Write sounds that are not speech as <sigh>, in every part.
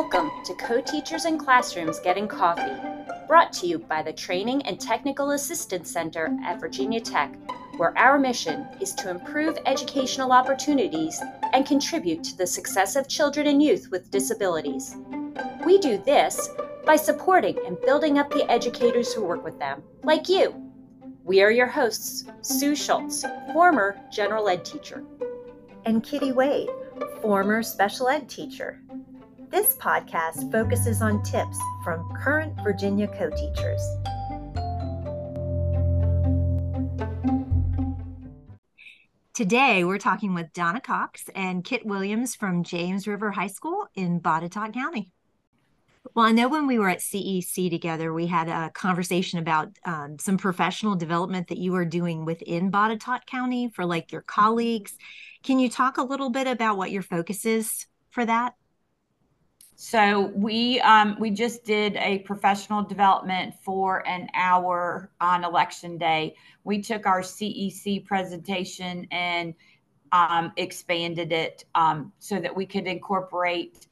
Welcome to Co-Teachers in Classrooms Getting Coffee, brought to you by the Training and Technical Assistance Center at Virginia Tech, where our mission is to improve educational opportunities and contribute to the success of children and youth with disabilities. We do this by supporting and building up the educators who work with them, like you. We are your hosts, Sue Schulz, former general ed teacher, and Kitty Wade, former special ed teacher. This podcast focuses on tips from current Virginia co teachers. Today, we're talking with Donna Cox and Kit Williams from James River High School in Botetourt County. Well, I know when we were at CEC together, we had a conversation about um, some professional development that you are doing within Botetourt County for like your colleagues. Can you talk a little bit about what your focus is for that? So we um, we just did a professional development for an hour on election day. We took our CEC presentation and um, expanded it um, so that we could incorporate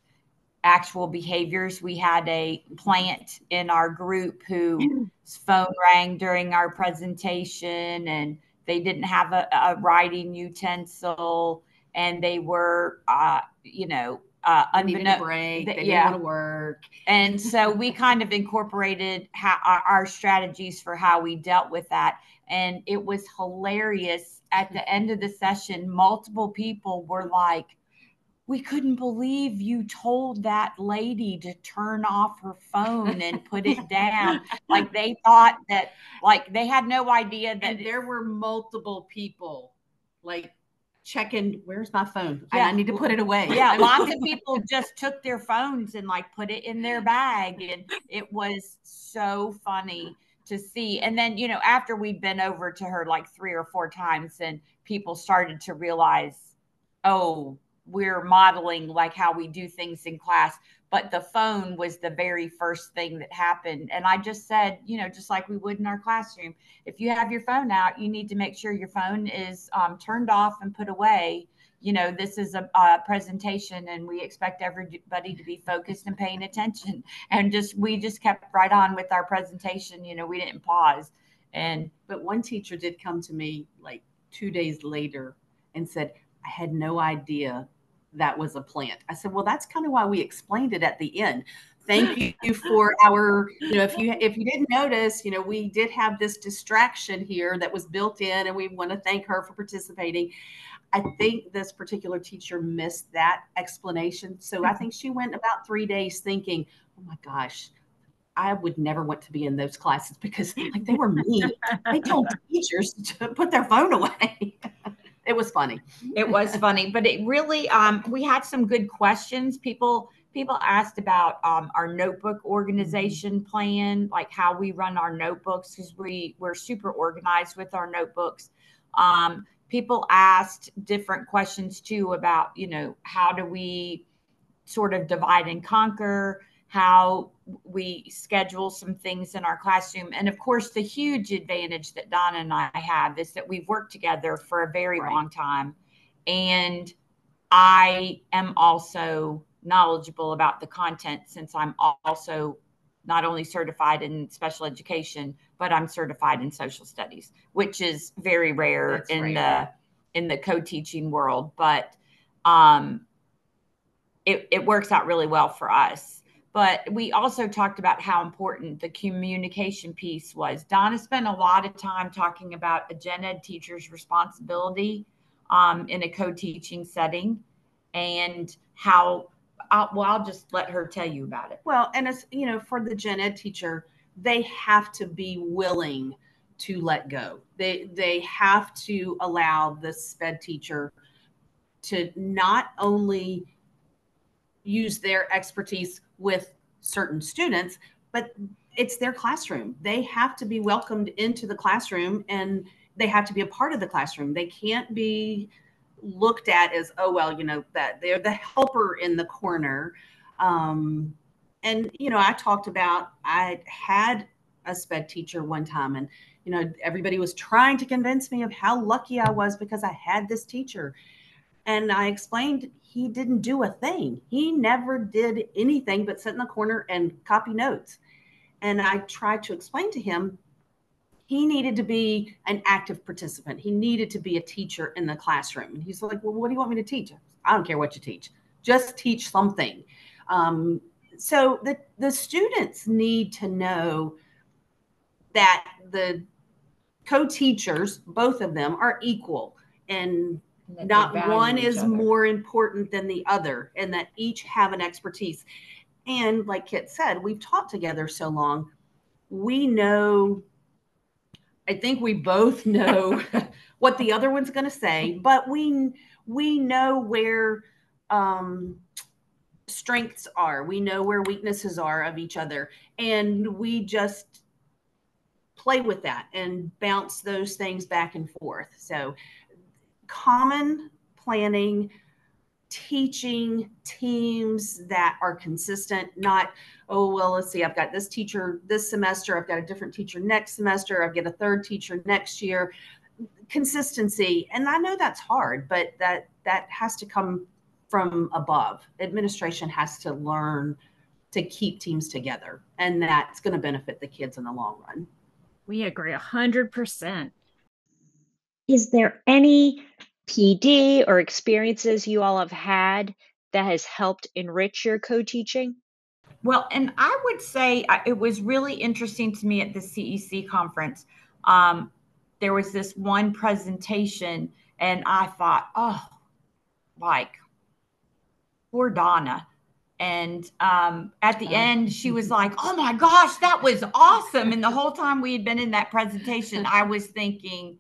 actual behaviors. We had a plant in our group whose <clears throat> phone rang during our presentation, and they didn't have a, a writing utensil, and they were, uh, you know, uh, unbeknown break. They yeah. want to work. And so we kind of incorporated how, our, our, strategies for how we dealt with that. And it was hilarious. At the end of the session, multiple people were like, we couldn't believe you told that lady to turn off her phone and put it <laughs> down. like they thought that, like they had no idea that and there were multiple people like checking where's my phone? Yeah. i need to put it away. Yeah <laughs> lots of people just took their phones and like put it in their bag and it was so funny to see. And then you know after we'd been over to her like three or four times and people started to realize oh we're modeling like how we do things in class but the phone was the very first thing that happened. And i just said you know just like we would in our classroom if you have your phone out you need to make sure your phone is um, turned off and put away. You know this is a, a, presentation and we expect everybody to be focused and paying attention. <laughs> And just we just kept right on with our presentation you know we didn't pause. And but one teacher did come to me like two days later and said i had no idea that was a plant. I said, well, that's kind of why we explained it at the end. Thank <laughs> you for our, you know, if you if you didn't notice, you know, we did have this distraction here that was built in, and we want to thank her for participating. I think this particular teacher missed that explanation. So I mm-hmm. think she went about three days thinking, oh my gosh, I would never want to be in those classes because like they were mean. they told <laughs> teachers to put their phone away <laughs> it was funny. It was <laughs> funny, but it really um, we had some good questions. People people asked about um, our notebook organization plan, like how we run our notebooks because we we're super organized with our notebooks. Um, people asked different questions too about you know how do we sort of divide and conquer how we schedule some things in our classroom. And of course, the huge advantage that Donna and I have is that we've worked together for a very right. long time. And I am also knowledgeable about the content since I'm also not only certified in special education, but I'm certified in social studies, which is very rare That's in right. the in the co-teaching world. But um, it, it works out really well for us but we also talked about how important the communication piece was. Donna spent a lot of time talking about a gen ed teacher's responsibility um, in a co-teaching setting and how I'll, well, I'll just let her tell you about it. Well, and it's, you know, for the gen ed teacher, they have to be willing to let go. They, they have to allow the SPED teacher to not only use their expertise with certain students, but it's their classroom. They have to be welcomed into the classroom and they have to be a part of the classroom. They can't be looked at as, oh, well, you know, that they're the helper in the corner. Um, and, you know, I talked about, I had a SPED teacher one time and, you know, everybody was trying to convince me of how lucky I was because I had this teacher. And I explained he didn't do a thing. He never did anything but sit in the corner and copy notes. And I tried to explain to him he needed to be an active participant. He needed to be a teacher in the classroom. And he's like, Well, what do you want me to teach? I don't care what you teach, just teach something. Um, so the, the students need to know that the co-teachers, both of them, are equal and not one is other. more important than the other and that each have an expertise. And like kit said we've taught together so long we know i think we both know <laughs> what the other one's going to say but we we know where um, strengths are. We know where weaknesses are of each other and we just play with that and bounce those things back and forth. So common planning teaching teams that are consistent not oh well let's see i've got this teacher this semester i've got a different teacher next semester i've got a third teacher next year. Consistency and i know that's hard but that that has to come from above. Administration has to learn to keep teams together and that's going to benefit the kids in the long run. We agree 100% is there any PD or experiences you all have had that has helped enrich your co-teaching? Well, and I would say it was really interesting to me at the CEC conference. Um, there was this one presentation, and I thought, oh, like poor Donna. And um, at the end, she was like, oh my gosh, that was awesome. And the whole time we had been in that presentation, I was thinking,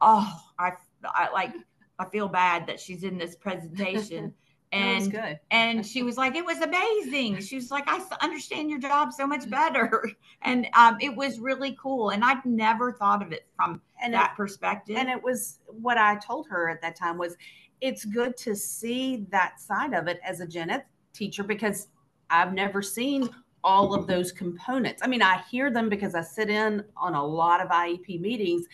oh, I, I like I feel bad that she's in this presentation. <laughs> and good. and <laughs> she was like, it was amazing. She was like, I understand your job so much better, <laughs> and um, it was really cool. And I'd never thought of it from and that it, perspective. And it was what I told her at that time was, it's good to see that side of it as a gen ed teacher because I've never seen all of those components. I mean, I hear them because I sit in on a lot of IEP meetings,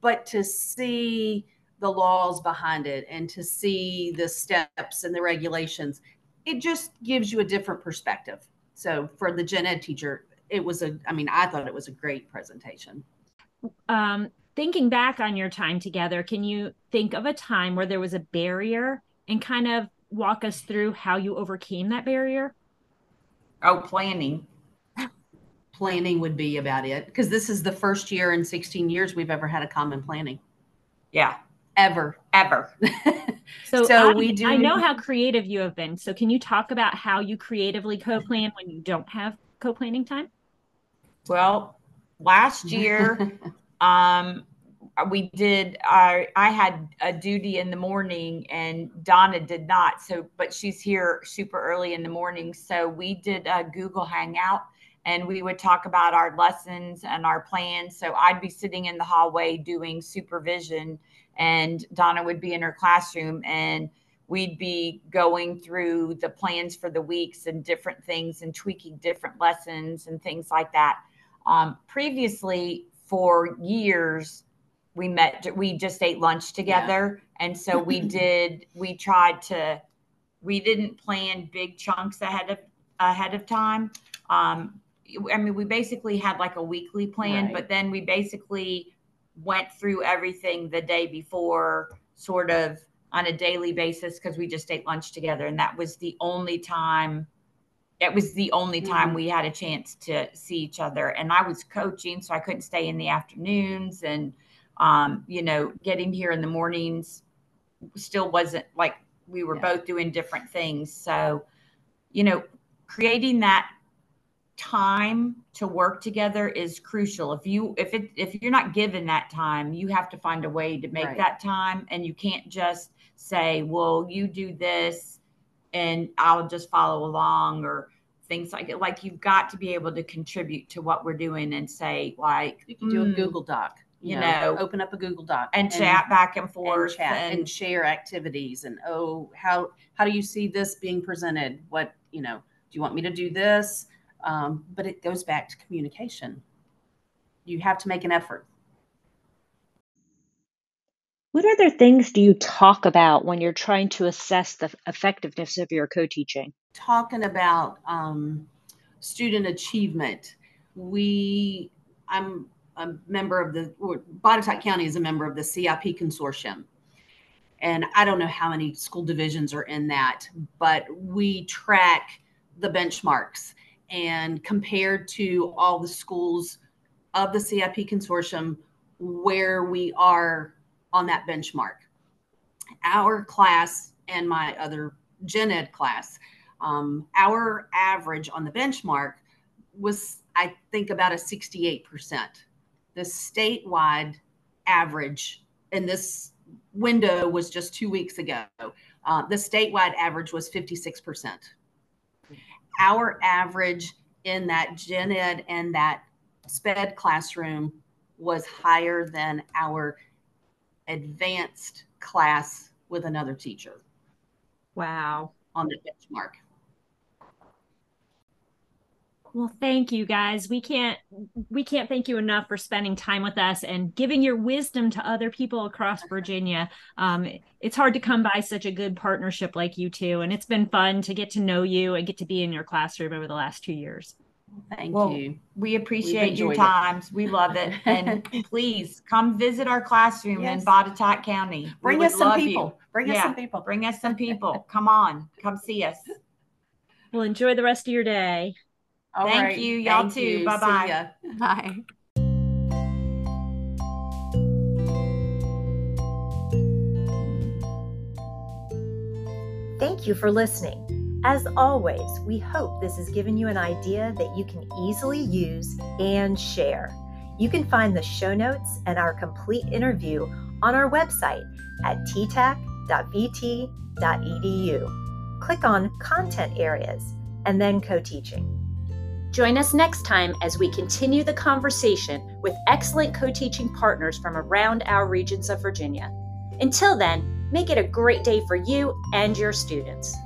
but to see the laws behind it and to see the steps and the regulations, it just gives you a different perspective. So for the gen ed teacher, it was a, I mean, I thought it was a great presentation. Um, thinking back on your time together, can you think of a time where there was a barrier and kind of walk us through how you overcame that barrier? Oh, planning. Planning would be about it because this is the first year in 16 years we've ever had a common planning. Yeah ever, ever. <laughs> so, so I, we do. I know how creative you have been. So can you talk about how you creatively co-plan when you don't have co-planning time? Well, last <laughs> year, um, we did. I I had a duty in the morning, and Donna did not. So, but she's here super early in the morning. So we did a Google Hangout and we would talk about our lessons and our plans. So I'd be sitting in the hallway doing supervision and Donna would be in her classroom and we'd be going through the plans for the weeks and different things and tweaking different lessons and things like that. Um, previously, for years, we met, we just ate lunch together. Yeah. And so we <laughs> did, we tried to, we didn't plan big chunks ahead of, ahead of time. Um, I mean, we basically had like a weekly plan, right. but then we basically went through everything the day before, sort of on a daily basis, because we just ate lunch together. And that was the only time, it was the only time mm-hmm. we had a chance to see each other. And I was coaching, so I couldn't stay in the afternoons. And, um, you know, getting here in the mornings still wasn't like we were yeah. both doing different things. So, you know, creating that time to work together is crucial. If you if it if you're not given that time, you have to find a way to make right. that time and you can't just say, "Well, you do this and I'll just follow along" or things like it. Like you've got to be able to contribute to what we're doing and say like you can do mm, a Google Doc. You, you know, know, open up a Google Doc and, and chat back and forth and, chat and, and share activities and oh how how do you see this being presented? What, you know, do you want me to do this? Um, but it goes back to communication. You have to make an effort. What other things do you talk about when you're trying to assess the effectiveness of your co teaching? Talking about um, student achievement. We, I'm a member of the, Botetourt County is a member of the CIP Consortium. And I don't know how many school divisions are in that, but we track the benchmarks and compared to all the schools of the CIP Consortium, where we are on that benchmark. Our class and my other gen ed class, um, our average on the benchmark was, I think, about a 68%. The statewide average in this window was just two weeks ago. Uh, the statewide average was 56%. Our average in that gen ed and that sped classroom was higher than our advanced class with another teacher Wow. on the benchmark. Well, thank you guys. We can't we can't thank you enough for spending time with us and giving your wisdom to other people across Virginia. Um, it's hard to come by such a good partnership like you two, and it's been fun to get to know you and get to be in your classroom over the last two years. Thank Well, you. We appreciate your enjoyed it. times. We love it. <laughs> And please come visit our classroom in Yes. Botetourt County. Bring would us some love you. people. Bring us some people. Bring us some people. Come on, come see us. Well, enjoy the rest of your day. All Thank right. you. Y'all Thank too. you. Bye-bye. <laughs> Bye. Thank you for listening. As always, we hope this has given you an idea that you can easily use and share. You can find the show notes and our complete interview on our website at ttac.vt.edu. Click on Content Areas and then Co Teaching. Join us next time as we continue the conversation with excellent co teaching partners from around our regions of Virginia. Until then, make it a great day for you and your students.